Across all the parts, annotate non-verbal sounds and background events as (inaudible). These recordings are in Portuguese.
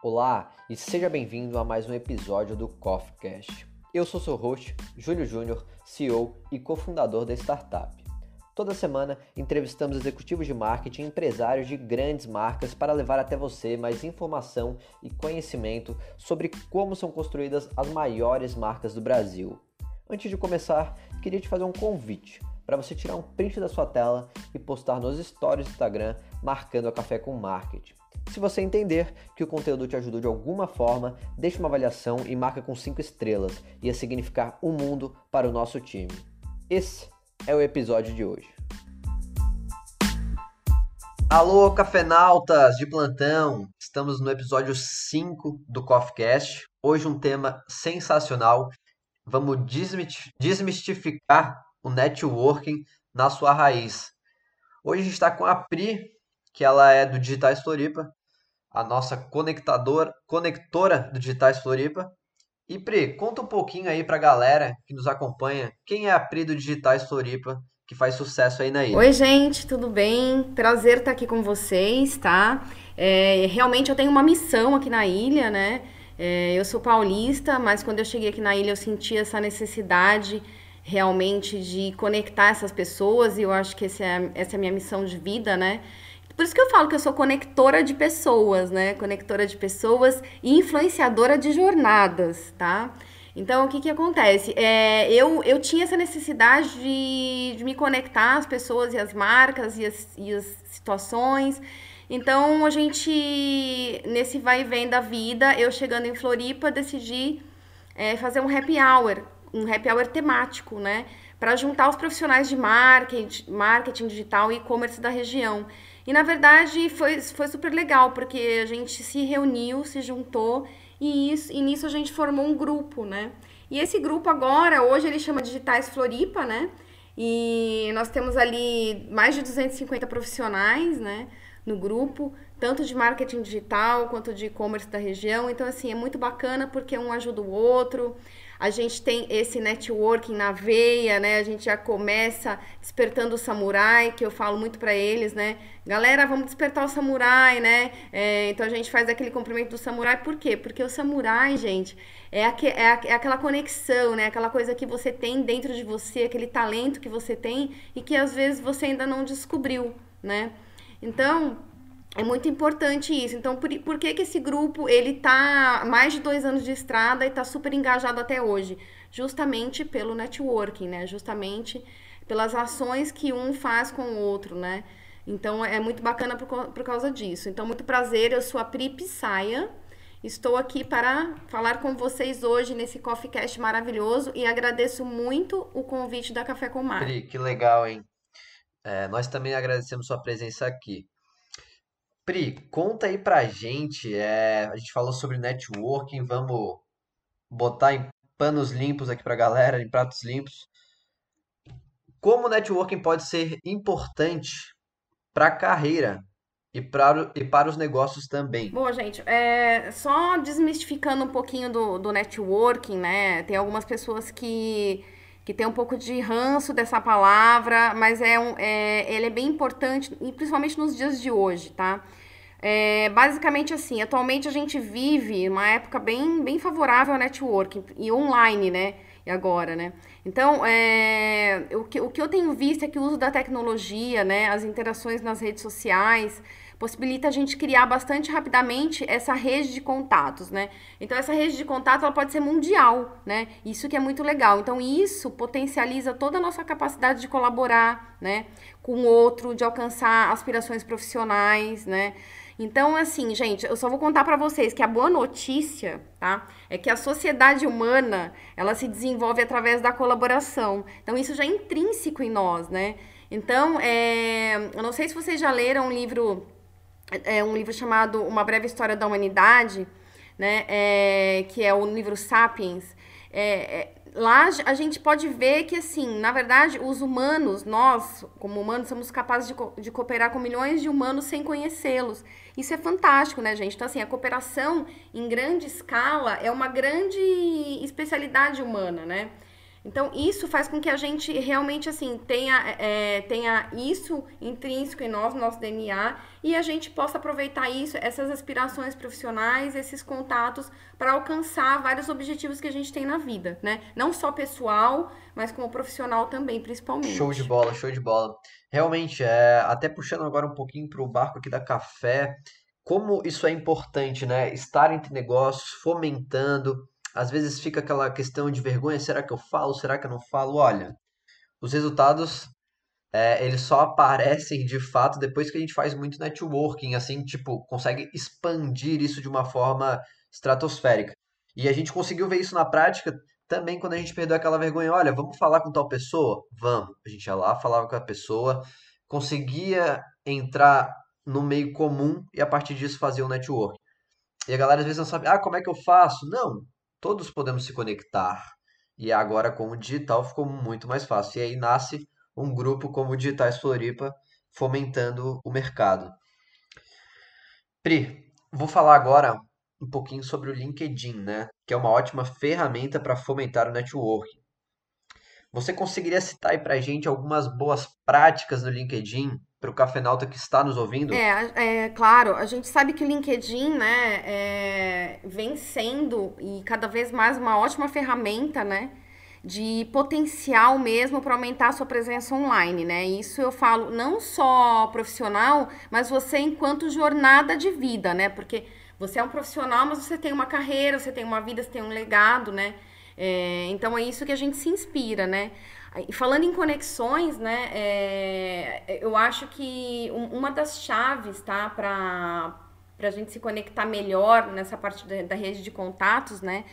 Olá e seja bem-vindo a mais um episódio do CoffeeCast. Eu sou seu host, Júlio Júnior, CEO e cofundador da startup. Toda semana entrevistamos executivos de marketing e empresários de grandes marcas para levar até você mais informação e conhecimento sobre como são construídas as maiores marcas do Brasil. Antes de começar, queria te fazer um convite para você tirar um print da sua tela e postar nos stories do Instagram marcando a Café com Marketing. Se você entender que o conteúdo te ajudou de alguma forma, deixe uma avaliação e marca com 5 estrelas. Ia significar um mundo para o nosso time. Esse é o episódio de hoje. Alô, cafenautas de plantão! Estamos no episódio 5 do CoffeeCast. Hoje um tema sensacional. Vamos desmistificar o networking na sua raiz. Hoje a gente está com a Pri, que ela é do Digitais Floripa, a nossa conectadora, conectora do Digitais Floripa. E Pri, conta um pouquinho aí para a galera que nos acompanha, quem é a Pri do Digitais Floripa, que faz sucesso aí na ilha. Oi, gente, tudo bem? Prazer estar aqui com vocês, tá? É, realmente eu tenho uma missão aqui na ilha, né? É, eu sou paulista, mas quando eu cheguei aqui na ilha eu senti essa necessidade realmente de conectar essas pessoas e eu acho que é, essa é a minha missão de vida, né? Por isso que eu falo que eu sou conectora de pessoas, né? Conectora de pessoas e influenciadora de jornadas, tá? Então, o que que acontece? É, eu, eu tinha essa necessidade de, de me conectar às pessoas e às marcas e as, e as situações. Então, a gente, nesse vai e vem da vida, eu chegando em Floripa, decidi é, fazer um happy hour, um happy hour temático, né? Para juntar os profissionais de marketing, marketing digital e e-commerce da região. E na verdade foi, foi super legal, porque a gente se reuniu, se juntou e, isso, e nisso a gente formou um grupo, né? E esse grupo agora, hoje ele chama Digitais Floripa, né? E nós temos ali mais de 250 profissionais, né? No grupo, tanto de marketing digital quanto de e-commerce da região. Então, assim, é muito bacana porque um ajuda o outro a gente tem esse networking na veia, né? A gente já começa despertando o samurai, que eu falo muito para eles, né? Galera, vamos despertar o samurai, né? É, então a gente faz aquele cumprimento do samurai, por quê? Porque o samurai, gente, é, aqu é, é aquela conexão, né? Aquela coisa que você tem dentro de você, aquele talento que você tem e que às vezes você ainda não descobriu, né? Então, é muito importante isso. Então, por, por que, que esse grupo ele tá mais de dois anos de estrada e está super engajado até hoje? Justamente pelo networking, né? Justamente pelas ações que um faz com o outro, né? Então, é muito bacana por, por causa disso. Então, muito prazer, eu sou a Pri Saia. Estou aqui para falar com vocês hoje nesse Coffee Cast maravilhoso e agradeço muito o convite da Café com Mar. Pri, que legal, hein? É, nós também agradecemos sua presença aqui. Pri, conta aí pra gente. É, a gente falou sobre networking, vamos botar em panos limpos aqui pra galera, em pratos limpos. Como o networking pode ser importante para a carreira e para, e para os negócios também? Bom, gente, é, só desmistificando um pouquinho do, do networking, né? Tem algumas pessoas que que tem um pouco de ranço dessa palavra, mas é, um, é ele é bem importante, principalmente nos dias de hoje, tá? É, basicamente assim, atualmente a gente vive uma época bem, bem favorável ao networking e online, né? E agora, né? Então, é, o, que, o que eu tenho visto é que o uso da tecnologia, né? As interações nas redes sociais, possibilita a gente criar bastante rapidamente essa rede de contatos, né? Então essa rede de contato ela pode ser mundial, né? Isso que é muito legal. Então isso potencializa toda a nossa capacidade de colaborar, né, com outro, de alcançar aspirações profissionais, né? Então, assim, gente, eu só vou contar para vocês que a boa notícia, tá? É que a sociedade humana, ela se desenvolve através da colaboração. Então, isso já é intrínseco em nós, né? Então, é, eu não sei se vocês já leram um livro é um livro chamado Uma Breve História da Humanidade, né? É, que é o livro Sapiens. É, é, lá a gente pode ver que, assim, na verdade, os humanos, nós, como humanos, somos capazes de, co de cooperar com milhões de humanos sem conhecê-los. Isso é fantástico, né, gente? Então, assim, a cooperação em grande escala é uma grande especialidade humana, né? Então, isso faz com que a gente realmente, assim, tenha, é, tenha isso intrínseco em nós, no nosso DNA, e a gente possa aproveitar isso, essas aspirações profissionais, esses contatos, para alcançar vários objetivos que a gente tem na vida, né? Não só pessoal, mas como profissional também, principalmente. Show de bola, show de bola. Realmente, é, até puxando agora um pouquinho para o barco aqui da café, como isso é importante, né? Estar entre negócios, fomentando às vezes fica aquela questão de vergonha, será que eu falo, será que eu não falo? Olha, os resultados é, eles só aparecem de fato depois que a gente faz muito networking, assim, tipo, consegue expandir isso de uma forma estratosférica. E a gente conseguiu ver isso na prática também quando a gente perdeu aquela vergonha. Olha, vamos falar com tal pessoa? Vamos. A gente ia lá, falava com a pessoa, conseguia entrar no meio comum e a partir disso fazer um network. E a galera às vezes não sabe, ah, como é que eu faço? Não, todos podemos se conectar. E agora com o digital ficou muito mais fácil. E aí nasce um grupo como o Digitais Floripa fomentando o mercado. Pri, vou falar agora um pouquinho sobre o LinkedIn, né? Que é uma ótima ferramenta para fomentar o network. Você conseguiria citar aí para gente algumas boas práticas no LinkedIn para o cafenauta que está nos ouvindo? É, é, claro, a gente sabe que o LinkedIn, né, é, vem sendo e cada vez mais uma ótima ferramenta, né, de potencial mesmo para aumentar a sua presença online, né? Isso eu falo não só profissional, mas você enquanto jornada de vida, né? Porque você é um profissional, mas você tem uma carreira, você tem uma vida, você tem um legado, né? É, então é isso que a gente se inspira, né? E falando em conexões, né, é, eu acho que uma das chaves, tá, para a gente se conectar melhor nessa parte da, da, rede de contatos, né,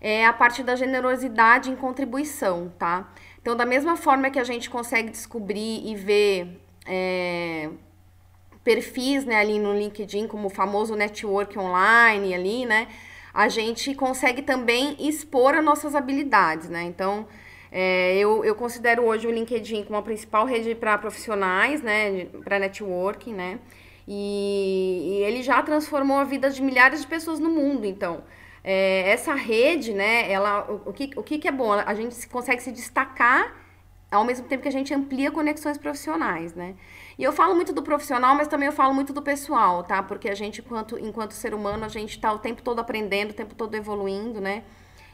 é a parte da generosidade em contribuição, tá? Então, da mesma forma que a gente consegue descobrir e ver é, perfis, né, ali no LinkedIn, como o famoso network online ali, né, a gente consegue também expor as nossas habilidades, né? Então, é, eu, eu considero hoje o LinkedIn como a principal rede para profissionais, né, para networking, né, e, e, ele já transformou a vida de milhares de pessoas no mundo. Então, é, essa rede, né, ela, o, o, que, o que, é bom? A gente consegue se destacar ao mesmo tempo que a gente amplia conexões profissionais, né? E eu falo muito do profissional, mas também eu falo muito do pessoal, tá? Porque a gente, enquanto, enquanto ser humano, a gente está o tempo todo aprendendo, o tempo todo evoluindo, né?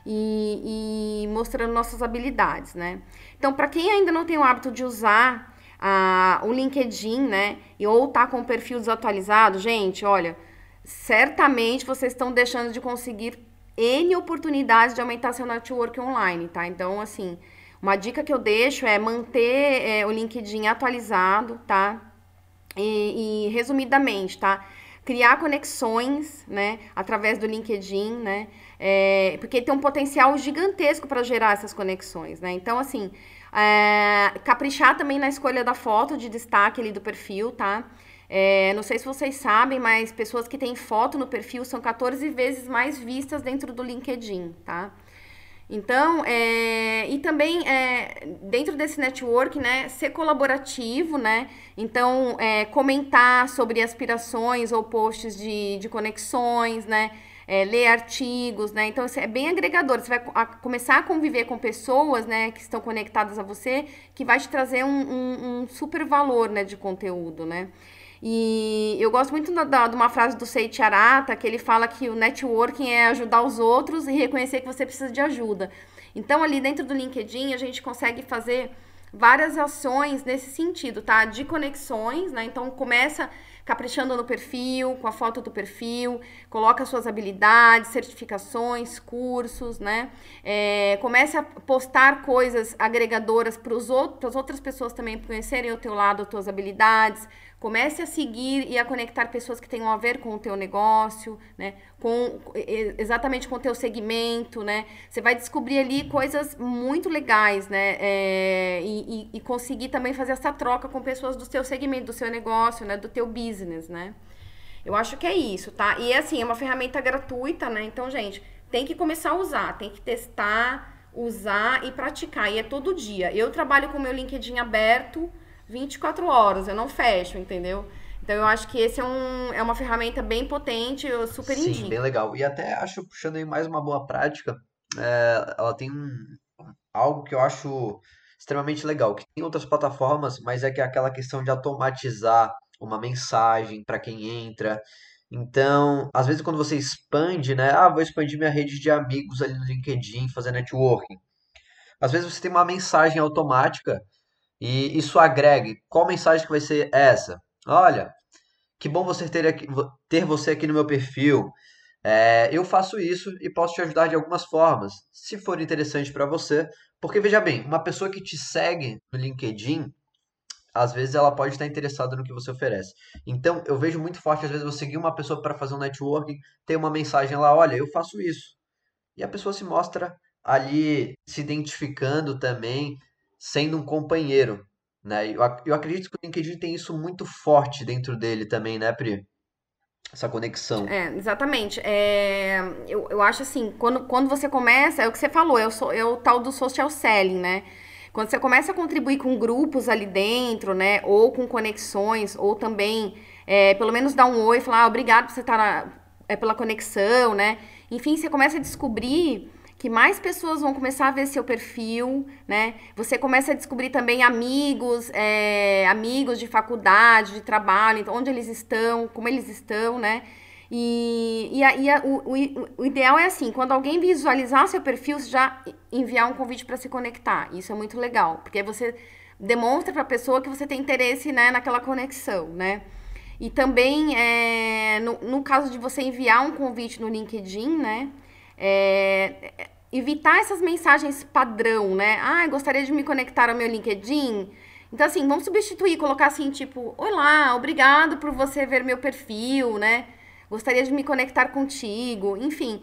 E, e mostrando nossas habilidades, né? Então, para quem ainda não tem o hábito de usar a, o LinkedIn, né? E, ou tá com o perfil desatualizado, gente, olha, certamente vocês estão deixando de conseguir N oportunidades de aumentar seu network online, tá? Então, assim, uma dica que eu deixo é manter é, o LinkedIn atualizado, tá? E, e, resumidamente, tá? Criar conexões, né? Através do LinkedIn, né? É, porque tem um potencial gigantesco para gerar essas conexões, né? Então, assim, é, caprichar também na escolha da foto de destaque ali do perfil, tá? É, não sei se vocês sabem, mas pessoas que têm foto no perfil são 14 vezes mais vistas dentro do LinkedIn, tá? Então, é, e também é, dentro desse network, né, ser colaborativo, né? Então, é, comentar sobre aspirações ou posts de, de conexões, né? É, ler artigos, né? Então, é bem agregador. Você vai a, começar a conviver com pessoas, né, que estão conectadas a você, que vai te trazer um, um, um super valor, né, de conteúdo, né? E eu gosto muito da, de uma frase do Sei Arata, que ele fala que o networking é ajudar os outros e reconhecer que você precisa de ajuda. Então, ali dentro do LinkedIn, a gente consegue fazer várias ações nesse sentido, tá? De conexões, né? Então, começa caprichando no perfil, com a foto do perfil, coloca suas habilidades, certificações, cursos, né? É, comece a postar coisas agregadoras para as outras pessoas também conhecerem o teu lado, as tuas habilidades, Comece a seguir e a conectar pessoas que tenham a ver com o teu negócio, né? Com exatamente com o teu segmento, né? Você vai descobrir ali coisas muito legais, né? É, e, e, conseguir também fazer essa troca com pessoas do seu segmento, do seu negócio, né? Do teu business, né? Eu acho que é isso, tá? E assim, é uma ferramenta gratuita, né? Então, gente, tem que começar a usar, tem que testar, usar e praticar. E é todo dia. Eu trabalho com meu LinkedIn aberto 24 horas, eu não fecho, entendeu? Então eu acho que esse é, um, é uma ferramenta bem potente, eu super Sim, indico. bem legal. E até acho, puxando aí mais uma boa prática, é, ela tem um, algo que eu acho extremamente legal, que tem outras plataformas, mas é que é aquela questão de automatizar uma mensagem para quem entra. Então, às vezes quando você expande, né? Ah, vou expandir minha rede de amigos ali no LinkedIn, fazer networking. Às vezes você tem uma mensagem automática e isso agrega. Qual mensagem que vai ser essa? Olha, que bom você ter, aqui, ter você aqui no meu perfil. É, eu faço isso e posso te ajudar de algumas formas, se for interessante para você. Porque veja bem, uma pessoa que te segue no LinkedIn, às vezes ela pode estar interessada no que você oferece. Então, eu vejo muito forte, às vezes, você seguir uma pessoa para fazer um networking, tem uma mensagem lá, olha, eu faço isso. E a pessoa se mostra ali se identificando também, sendo um companheiro. Né? Eu, eu acredito que o LinkedIn tem isso muito forte dentro dele também, né, Pri? Essa conexão. É, exatamente. É, eu, eu acho assim, quando, quando você começa, é o que você falou, o, é o tal do social selling, né? Quando você começa a contribuir com grupos ali dentro, né? Ou com conexões, ou também, é, pelo menos dar um oi, falar, ah, obrigado por você estar na, é, pela conexão, né? Enfim, você começa a descobrir que mais pessoas vão começar a ver seu perfil, né? Você começa a descobrir também amigos, é, amigos de faculdade, de trabalho, então, onde eles estão, como eles estão, né? E, e, a, e a, o, o, o, ideal é assim, quando alguém visualizar seu perfil, você já enviar um convite para se conectar. Isso é muito legal, porque você demonstra para a pessoa que você tem interesse né, naquela conexão, né? E também, é, no, no caso de você enviar um convite no LinkedIn, né? É, evitar essas mensagens padrão, né? Ah, gostaria de me conectar ao meu LinkedIn. Então, assim, vamos substituir, colocar assim, tipo, olá, obrigado por você ver meu perfil, né? Gostaria de me conectar contigo. Enfim,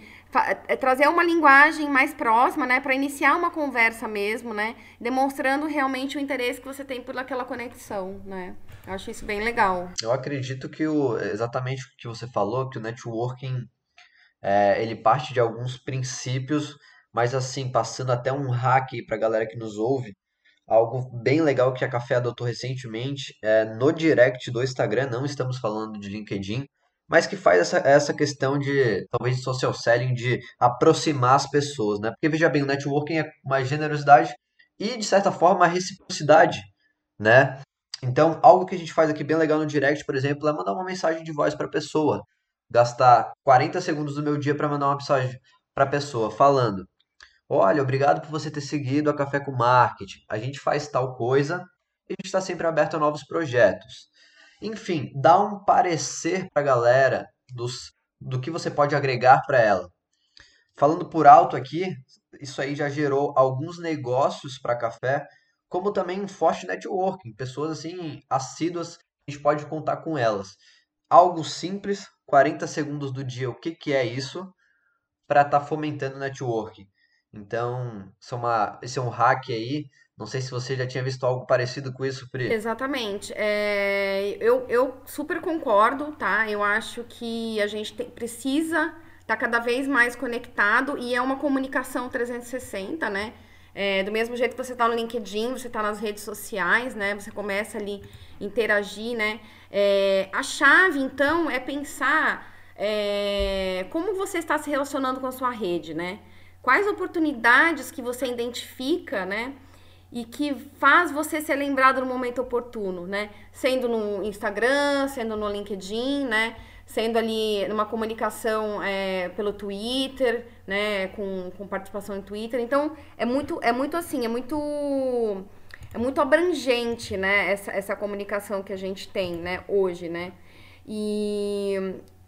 é trazer uma linguagem mais próxima, né? Para iniciar uma conversa mesmo, né? Demonstrando realmente o interesse que você tem por aquela conexão, né? Eu acho isso bem legal. Eu acredito que o, exatamente o que você falou, que o networking é, ele parte de alguns princípios, mas assim, passando até um hack para a galera que nos ouve, algo bem legal que a Café adotou recentemente, é, no direct do Instagram, não estamos falando de LinkedIn, mas que faz essa, essa questão de, talvez, de social selling, de aproximar as pessoas, né? Porque, veja bem, o networking é uma generosidade e, de certa forma, uma reciprocidade, né? Então, algo que a gente faz aqui bem legal no direct, por exemplo, é mandar uma mensagem de voz para a pessoa gastar 40 segundos do meu dia para mandar uma mensagem para a pessoa falando: Olha, obrigado por você ter seguido a Café com Marketing. A gente faz tal coisa e a gente está sempre aberto a novos projetos. Enfim, dá um parecer para a galera dos, do que você pode agregar para ela. Falando por alto aqui, isso aí já gerou alguns negócios para café, como também um forte networking, pessoas assim assíduas, a gente pode contar com elas. Algo simples, 40 segundos do dia, o que, que é isso, para estar tá fomentando o network. Então, isso é uma, esse é um hack aí. Não sei se você já tinha visto algo parecido com isso, Pri. Exatamente. É, eu, eu super concordo, tá? Eu acho que a gente tem, precisa estar tá cada vez mais conectado e é uma comunicação 360, né? É, do mesmo jeito que você está no LinkedIn, você está nas redes sociais, né? Você começa ali a interagir, né? É, a chave, então, é pensar é, como você está se relacionando com a sua rede, né? Quais oportunidades que você identifica, né? E que faz você ser lembrado no momento oportuno, né? Sendo no Instagram, sendo no LinkedIn, né? Sendo ali numa comunicação é, pelo Twitter, né? Com, com participação em Twitter. Então, é muito, é muito assim, é muito é muito abrangente, né, essa, essa comunicação que a gente tem, né, hoje, né? E,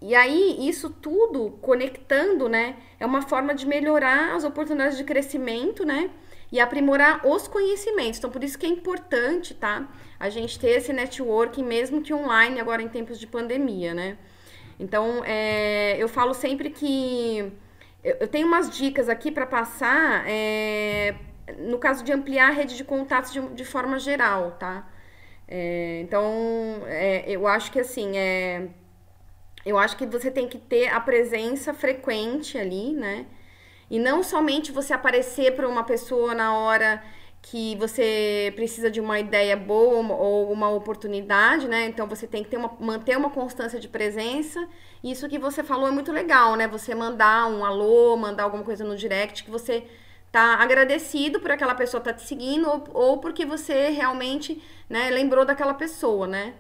e aí, isso tudo conectando, né, é uma forma de melhorar as oportunidades de crescimento, né? E aprimorar os conhecimentos. Então, por isso que é importante, tá? A gente ter esse networking, mesmo que online, agora em tempos de pandemia, né? Então, é, eu falo sempre que eu, tenho umas dicas aqui para passar é, no caso de ampliar a rede de contatos de, de forma geral, tá? É, então, é, eu acho que assim, é, eu acho que você tem que ter a presença frequente ali, né? E não somente você aparecer para uma pessoa na hora que você precisa de uma ideia boa ou uma oportunidade, né? Então você tem que ter uma, manter uma constância de presença. Isso que você falou é muito legal, né? Você mandar um alô, mandar alguma coisa no direct que você tá agradecido por aquela pessoa estar tá te seguindo ou, ou porque você realmente, né, lembrou daquela pessoa, né?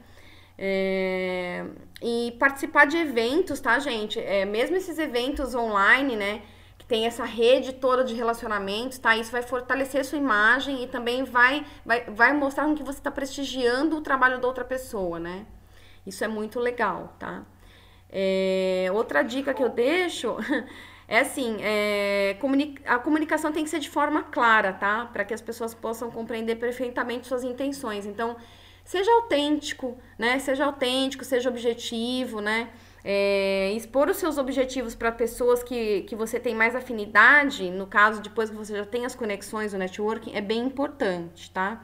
É, e participar de eventos, tá, gente? É, mesmo esses eventos online, né? Que tem essa rede toda de relacionamentos, tá? Isso vai fortalecer sua imagem e também vai, vai, vai mostrar que você está prestigiando o trabalho da outra pessoa, né? Isso é muito legal, tá? É, outra dica que eu deixo (laughs) é assim: é, a comunicação tem que ser de forma clara, tá? Para que as pessoas possam compreender perfeitamente suas intenções. Então, seja autêntico, né? Seja autêntico, seja objetivo, né? É, expor os seus objetivos para pessoas que, que você tem mais afinidade, no caso, depois que você já tem as conexões, o networking, é bem importante, tá?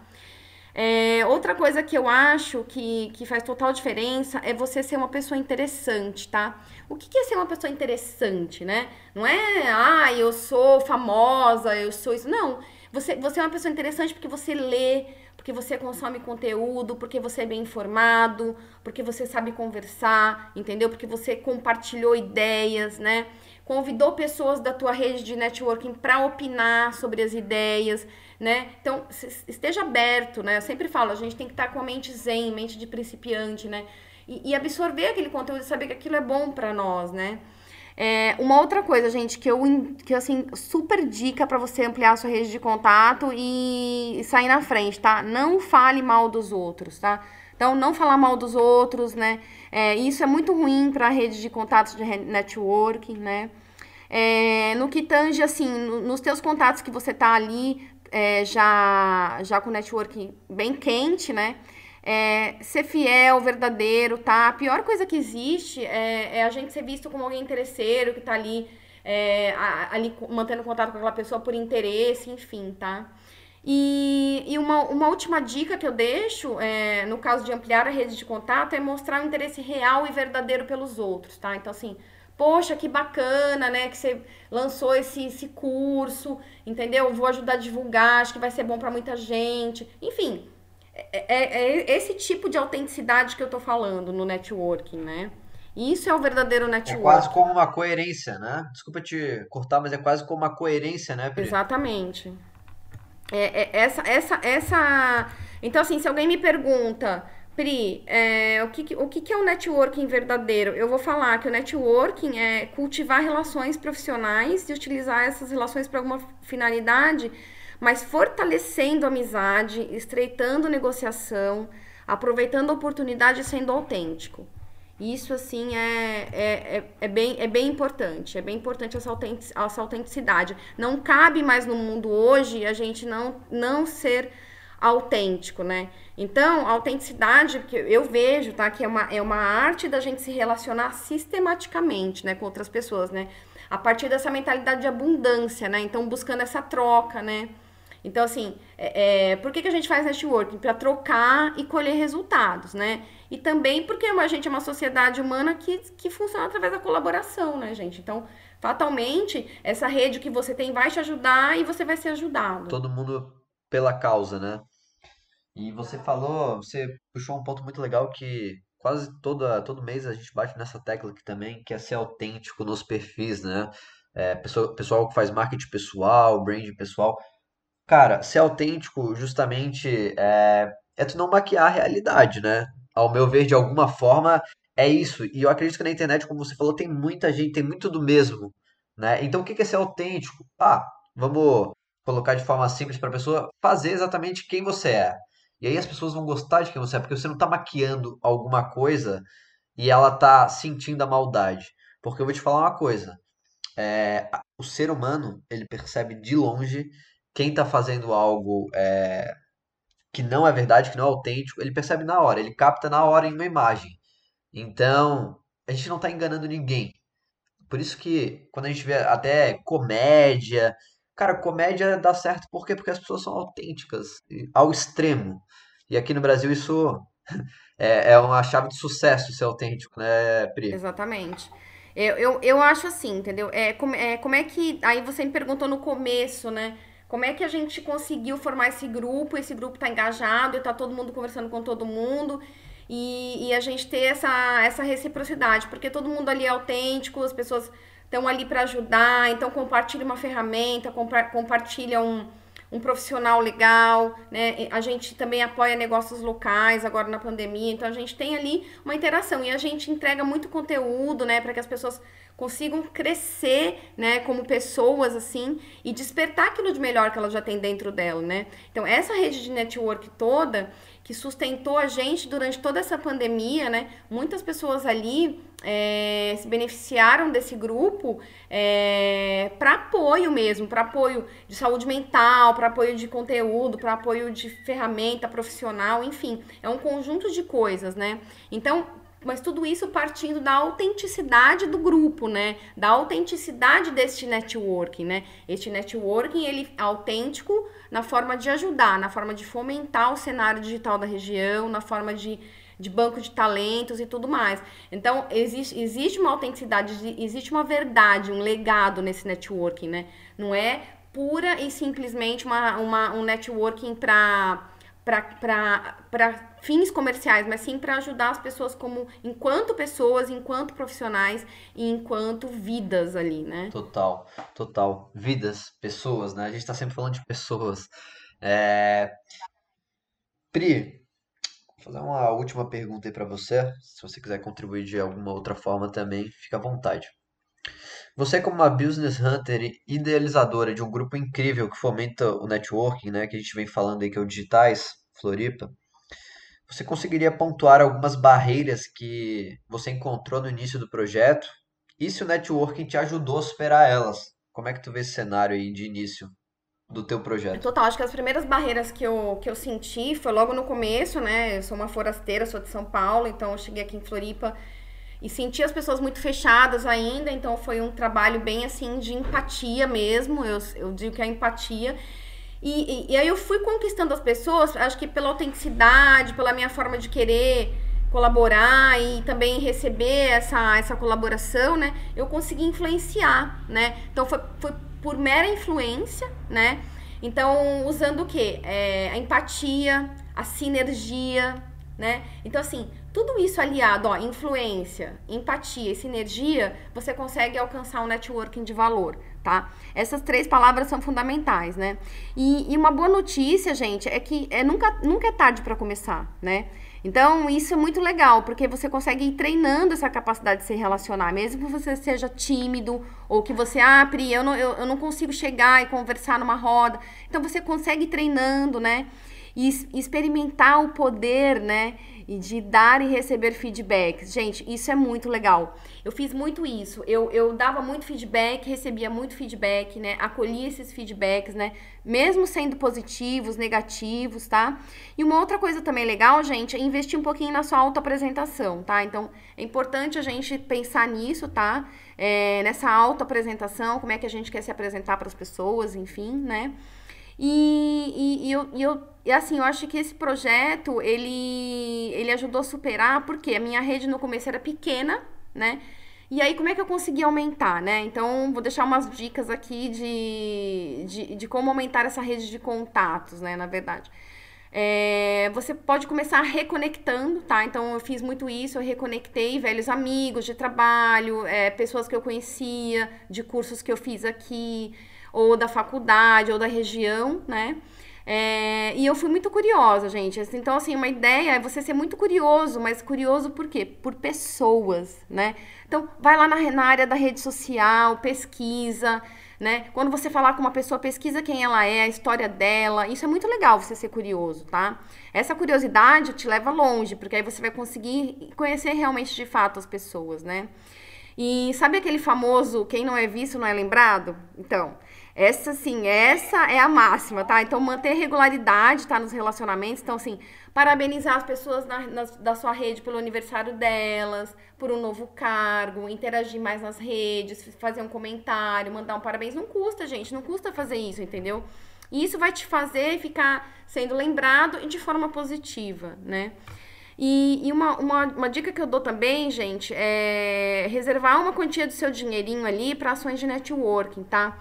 É, outra coisa que eu acho que, que faz total diferença é você ser uma pessoa interessante, tá? O que, que é ser uma pessoa interessante, né? Não é, ah, eu sou famosa, eu sou isso. Não. Você, você é uma pessoa interessante porque você lê, porque você consome conteúdo, porque você é bem informado, porque você sabe conversar, entendeu? Porque você compartilhou ideias, né? Convidou pessoas da tua rede de networking para opinar sobre as ideias, né? Então, esteja aberto, né? Eu sempre falo, a gente tem que estar tá com a mente zen, mente de principiante, né? E, e absorver aquele conteúdo e saber que aquilo é bom para nós, né? É, uma outra coisa, gente, que eu, que assim, super dica para você ampliar a sua rede de contato e, sair na frente, tá? Não fale mal dos outros, tá? Então, não falar mal dos outros, né? É, isso é muito ruim para a rede de contatos de networking, né? É, no que tange, assim, no, nos teus contatos que você tá ali, é, já, já com networking bem quente, né? É, ser fiel, verdadeiro, tá? A pior coisa que existe é, é a gente ser visto como alguém interesseiro, que tá ali, é, ali mantendo contato com aquela pessoa por interesse, enfim, tá? E, e uma, uma última dica que eu deixo, é, no caso de ampliar a rede de contato, é mostrar um interesse real e verdadeiro pelos outros, tá? Então, assim, poxa, que bacana, né, que você lançou esse, esse curso, entendeu? Vou ajudar a divulgar, acho que vai ser bom para muita gente. Enfim, é, é, é, esse tipo de autenticidade que eu tô falando no networking, né? Isso é o verdadeiro networking. É quase como uma coerência, né? Desculpa te cortar, mas é quase como uma coerência, né, Pri? Exatamente. É, é, essa, essa, essa. Então, assim, se alguém me pergunta, Pri, é, o, que, o que é o networking verdadeiro? Eu vou falar que o networking é cultivar relações profissionais e utilizar essas relações para alguma finalidade mas fortalecendo a amizade, estreitando negociação, aproveitando a oportunidade e sendo autêntico. Isso, assim, é, é, é, é, bem, é bem importante. É bem importante essa, autentic, essa autenticidade. Não cabe mais no mundo hoje a gente não, não ser autêntico, né? Então, a autenticidade, que eu vejo, tá? Que é uma, é uma arte da gente se relacionar sistematicamente, né? Com outras pessoas, né? A partir dessa mentalidade de abundância, né? Então, buscando essa troca, né? Então, assim, é, é, por que, que a gente faz networking? Para trocar e colher resultados, né? E também porque a gente é uma sociedade humana que, que funciona através da colaboração, né, gente? Então, fatalmente, essa rede que você tem vai te ajudar e você vai ser ajudado. Todo mundo pela causa, né? E você falou, você puxou um ponto muito legal que quase toda, todo mês a gente bate nessa tecla aqui também, que é ser autêntico nos perfis, né? É, pessoal, pessoal que faz marketing pessoal, brand pessoal, Cara, ser autêntico justamente é, é tu não maquiar a realidade, né? Ao meu ver, de alguma forma, é isso. E eu acredito que na internet, como você falou, tem muita gente, tem muito do mesmo, né? Então, o que é ser autêntico? Ah, vamos colocar de forma simples para a pessoa fazer exatamente quem você é. E aí as pessoas vão gostar de quem você é, porque você não está maquiando alguma coisa e ela está sentindo a maldade. Porque eu vou te falar uma coisa. É, o ser humano, ele percebe de longe quem está fazendo algo é, que não é verdade, que não é autêntico, ele percebe na hora, ele capta na hora em uma imagem. Então, a gente não está enganando ninguém. Por isso que quando a gente vê até comédia, cara, comédia dá certo por quê? Porque as pessoas são autênticas ao extremo. E aqui no Brasil isso (laughs) é, é uma chave de sucesso ser autêntico, né, Pri? Exatamente. Eu, eu, eu acho assim, entendeu? É, como, é, como é que. Aí você me perguntou no começo, né? Como é que a gente conseguiu formar esse grupo? Esse grupo está engajado está todo mundo conversando com todo mundo. e, e a gente ter essa, essa reciprocidade, porque todo mundo ali é autêntico, as pessoas estão ali para ajudar, então compartilha uma ferramenta, compartilha um, um profissional legal, né? A gente também apoia negócios locais agora na pandemia, então a gente tem ali uma interação e a gente entrega muito conteúdo, né, para que as pessoas consigam crescer, né, como pessoas assim e despertar aquilo de melhor que ela já tem dentro dela, né? Então essa rede de network toda que sustentou a gente durante toda essa pandemia, né? Muitas pessoas ali é, se beneficiaram desse grupo é, para apoio mesmo, para apoio de saúde mental, para apoio de conteúdo, para apoio de ferramenta profissional, enfim, é um conjunto de coisas, né? Então, mas tudo isso partindo da autenticidade do grupo, né? Da autenticidade deste networking, né? Este networking, ele é autêntico na forma de ajudar, na forma de fomentar o cenário digital da região, na forma de, de banco de talentos e tudo mais. Então, existe, existe uma autenticidade, existe uma verdade, um legado nesse networking, né? Não é pura e simplesmente uma, uma, um networking para para fins comerciais, mas sim para ajudar as pessoas como enquanto pessoas, enquanto profissionais e enquanto vidas ali, né? Total, total. Vidas, pessoas, né? A gente está sempre falando de pessoas. É... Pri, vou fazer uma última pergunta aí para você. Se você quiser contribuir de alguma outra forma também, fica à vontade. Você, como uma business hunter e idealizadora de um grupo incrível que fomenta o networking, né, que a gente vem falando aí que é o Digitais Floripa, você conseguiria pontuar algumas barreiras que você encontrou no início do projeto e se o networking te ajudou a superar elas? Como é que tu vê esse cenário aí de início do teu projeto? Total, acho que as primeiras barreiras que eu, que eu senti foi logo no começo, né? Eu sou uma forasteira, sou de São Paulo, então eu cheguei aqui em Floripa e senti as pessoas muito fechadas ainda, então foi um trabalho bem assim de empatia mesmo, eu, eu digo que é empatia. E, e, e aí eu fui conquistando as pessoas, acho que pela autenticidade, pela minha forma de querer colaborar e também receber essa, essa colaboração, né? Eu consegui influenciar, né? Então foi, foi por mera influência, né? Então, usando o quê? É, a empatia, a sinergia, né? Então, assim, tudo isso aliado, ó, influência, empatia e sinergia, você consegue alcançar um networking de valor, tá? Essas três palavras são fundamentais, né? E, e uma boa notícia, gente, é que é, nunca, nunca é tarde para começar, né? Então, isso é muito legal, porque você consegue ir treinando essa capacidade de se relacionar, mesmo que você seja tímido, ou que você, ah, Pri, eu não, eu, eu não consigo chegar e conversar numa roda. Então, você consegue ir treinando, né? E experimentar o poder, né? E de dar e receber feedbacks. Gente, isso é muito legal. Eu fiz muito isso. Eu, eu dava muito feedback, recebia muito feedback, né? Acolhia esses feedbacks, né? Mesmo sendo positivos, negativos, tá? E uma outra coisa também legal, gente, é investir um pouquinho na sua autoapresentação, tá? Então, é importante a gente pensar nisso, tá? É, nessa autoapresentação, como é que a gente quer se apresentar para as pessoas, enfim, né? E, e, e, eu, e, eu, e assim, eu acho que esse projeto, ele, ele ajudou a superar, porque a minha rede no começo era pequena, né? E aí, como é que eu consegui aumentar, né? Então, vou deixar umas dicas aqui de, de, de como aumentar essa rede de contatos, né? Na verdade. É, você pode começar reconectando, tá? Então, eu fiz muito isso, eu reconectei velhos amigos de trabalho, é, pessoas que eu conhecia, de cursos que eu fiz aqui, ou da faculdade, ou da região, né? É, e eu fui muito curiosa, gente. Então, assim, uma ideia é você ser muito curioso, mas curioso por quê? Por pessoas, né? Então, vai lá na, na área da rede social, pesquisa, né? Quando você falar com uma pessoa, pesquisa quem ela é, a história dela. Isso é muito legal você ser curioso, tá? Essa curiosidade te leva longe, porque aí você vai conseguir conhecer realmente de fato as pessoas, né? E sabe aquele famoso quem não é visto não é lembrado? Então, essa, sim, essa é a máxima, tá? Então, manter regularidade, tá? Nos relacionamentos. Então, assim, parabenizar as pessoas na, na, da sua rede pelo aniversário delas, por um novo cargo, interagir mais nas redes, fazer um comentário, mandar um parabéns. Não custa, gente, não custa fazer isso, entendeu? E isso vai te fazer ficar sendo lembrado e de forma positiva, né? E, e uma, uma, uma, dica que eu dou também, gente, é reservar uma quantia do seu dinheirinho ali para ações de networking, tá?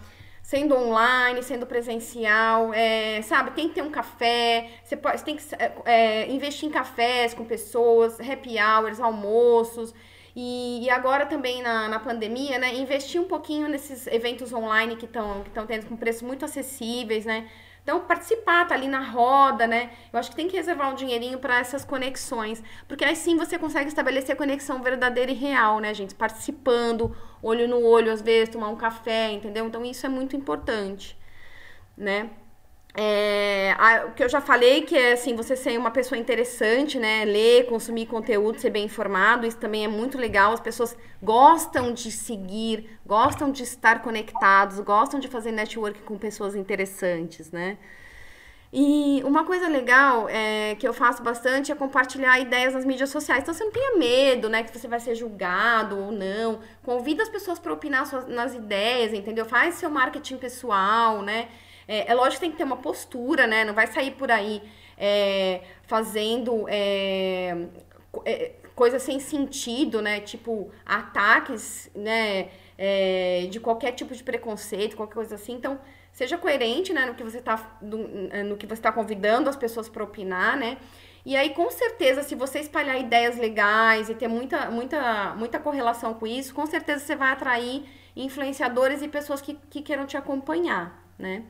Sendo online, sendo presencial, é, sabe? Tem que ter um café, você, pode, você tem que é, é, investir em cafés com pessoas, happy hours, almoços. E, e agora também na, na pandemia, né? Investir um pouquinho nesses eventos online que estão que tendo com preços muito acessíveis, né? Então, participar, tá ali na roda, né? Eu acho que tem que reservar um dinheirinho para essas conexões, porque aí sim você consegue estabelecer conexão verdadeira e real, né, gente? Participando, olho no olho, às vezes, tomar um café, entendeu? Então, isso é muito importante, né? É, a, o que eu já falei, que é assim, você ser uma pessoa interessante, né? Ler, consumir conteúdo, ser bem informado, isso também é muito legal. As pessoas gostam de seguir, gostam de estar conectados, gostam de fazer network com pessoas interessantes, né? E uma coisa legal é, que eu faço bastante é compartilhar ideias nas mídias sociais. Então você não tenha medo, né, que você vai ser julgado ou não. Convida as pessoas para opinar suas, nas ideias, entendeu? Faz seu marketing pessoal, né? É, é lógico que tem que ter uma postura, né? Não vai sair por aí é, fazendo é, é coisas sem sentido, né? Tipo, ataques, né? É, de qualquer tipo de preconceito, qualquer coisa assim. Então, seja coerente, né? No que você está no, que você está convidando as pessoas para opinar, né? E aí, com certeza, se você espalhar ideias legais e ter muita, muita, muita correlação com isso, com certeza você vai atrair influenciadores e pessoas que, que queiram te acompanhar, né?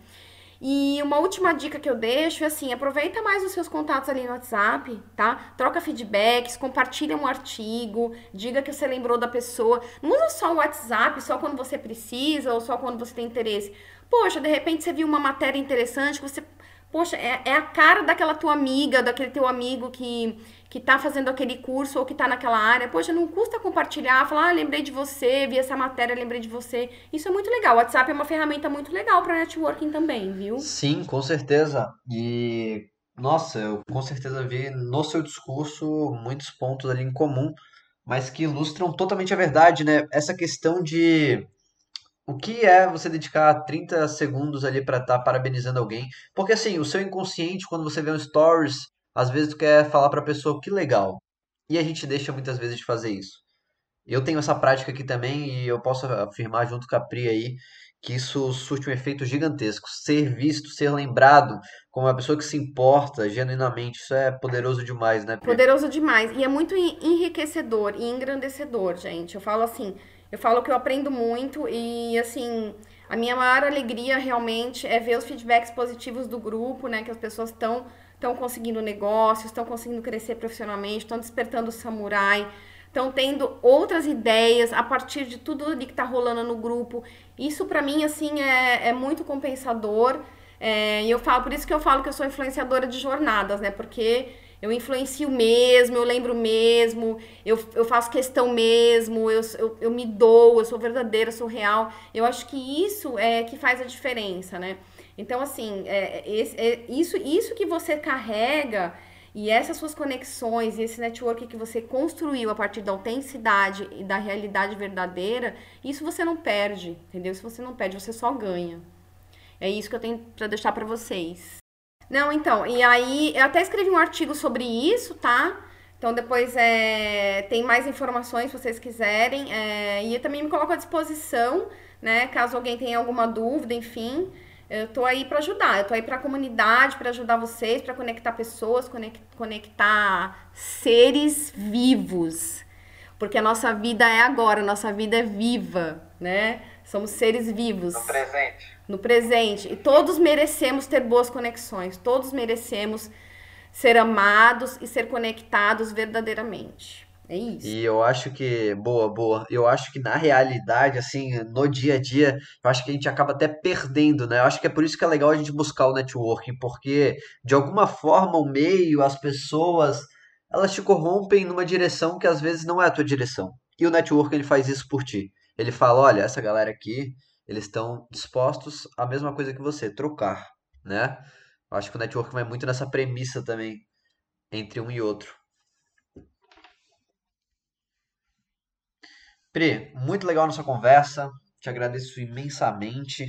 E uma última dica que eu deixo é assim, aproveita mais os seus contatos ali no WhatsApp, tá? Troca feedbacks, compartilha um artigo, diga que você lembrou da pessoa. Não usa só o WhatsApp, só quando você precisa ou só quando você tem interesse. Poxa, de repente você viu uma matéria interessante você Poxa, é, é a cara daquela tua amiga, daquele teu amigo que, que tá fazendo aquele curso ou que tá naquela área. Poxa, não custa compartilhar, falar, ah, lembrei de você, vi essa matéria, lembrei de você. Isso é muito legal. O WhatsApp é uma ferramenta muito legal para networking também, viu? Sim, com certeza. E nossa, eu com certeza vi no seu discurso muitos pontos ali em comum, mas que ilustram totalmente a verdade, né? Essa questão de o que é você dedicar 30 segundos ali para estar tá parabenizando alguém? Porque assim, o seu inconsciente, quando você vê um stories, às vezes tu quer falar para a pessoa que legal. E a gente deixa muitas vezes de fazer isso. Eu tenho essa prática aqui também e eu posso afirmar junto com a Pri aí que isso surte um efeito gigantesco. Ser visto, ser lembrado como uma pessoa que se importa genuinamente, isso é poderoso demais, né? Pri? Poderoso demais. E é muito enriquecedor e engrandecedor, gente. Eu falo assim, eu falo que eu aprendo muito e, assim, a minha maior alegria realmente é ver os feedbacks positivos do grupo, né? Que as pessoas estão estão conseguindo negócios, estão conseguindo crescer profissionalmente, estão despertando o samurai, estão tendo outras ideias a partir de tudo ali que está rolando no grupo. Isso para mim assim é, é muito compensador. É, e eu falo, por isso que eu falo que eu sou influenciadora de jornadas, né? Porque eu influencio mesmo, eu lembro mesmo, eu, eu faço questão mesmo, eu, eu, eu me dou, eu sou verdadeira, eu sou real. Eu acho que isso é que faz a diferença, né? Então, assim, é, é, isso, isso que você carrega e essas suas conexões e esse network que você construiu a partir da autenticidade e da realidade verdadeira, isso você não perde, entendeu? Se você não perde, você só ganha. É isso que eu tenho para deixar para vocês. Não, então, e aí eu até escrevi um artigo sobre isso, tá? Então depois é, tem mais informações se vocês quiserem. É, e eu também me coloco à disposição, né? Caso alguém tenha alguma dúvida, enfim. Eu tô aí para ajudar, eu tô aí para a comunidade, para ajudar vocês, para conectar pessoas, conectar seres vivos. Porque a nossa vida é agora, a nossa vida é viva, né? Somos seres vivos. No presente no presente. E todos merecemos ter boas conexões, todos merecemos ser amados e ser conectados verdadeiramente. É isso. E eu acho que, boa, boa. Eu acho que na realidade, assim, no dia a dia, eu acho que a gente acaba até perdendo, né? Eu acho que é por isso que é legal a gente buscar o networking, porque de alguma forma o meio, as pessoas, elas te corrompem numa direção que às vezes não é a tua direção. E o networking ele faz isso por ti. Ele fala, olha, essa galera aqui, eles estão dispostos a mesma coisa que você, trocar, né? Eu acho que o network vai muito nessa premissa também entre um e outro. Pri, muito legal nossa conversa. Te agradeço imensamente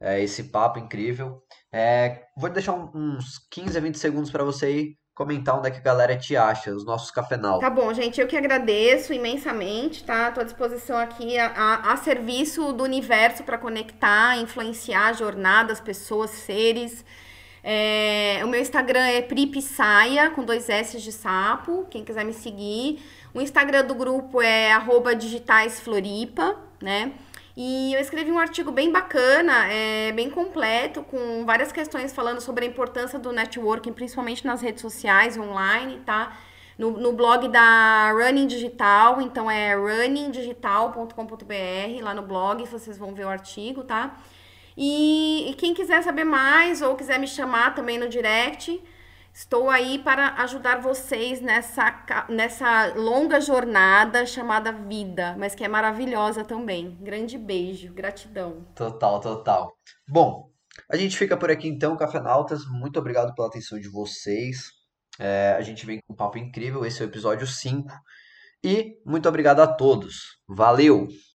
é, esse papo incrível. É, vou deixar uns 15 a 20 segundos para você comentar onde é que a galera te acha, os nossos cafenal. Tá bom, gente, eu que agradeço imensamente, tá? Tô à disposição aqui a, a, a serviço do universo para conectar, influenciar jornadas, pessoas, seres. É, o meu Instagram é Saia, com dois S de sapo, quem quiser me seguir. O Instagram do grupo é digitaisfloripa, né? E eu escrevi um artigo bem bacana, é, bem completo, com várias questões falando sobre a importância do networking, principalmente nas redes sociais, online, tá? No, no blog da Running Digital, então é runningdigital.com.br, lá no blog vocês vão ver o artigo, tá? E, e quem quiser saber mais ou quiser me chamar também no direct, Estou aí para ajudar vocês nessa, nessa longa jornada chamada vida, mas que é maravilhosa também. Grande beijo, gratidão. Total, total. Bom, a gente fica por aqui então, Cafenautas. Muito obrigado pela atenção de vocês. É, a gente vem com um papo incrível. Esse é o episódio 5. E muito obrigado a todos. Valeu!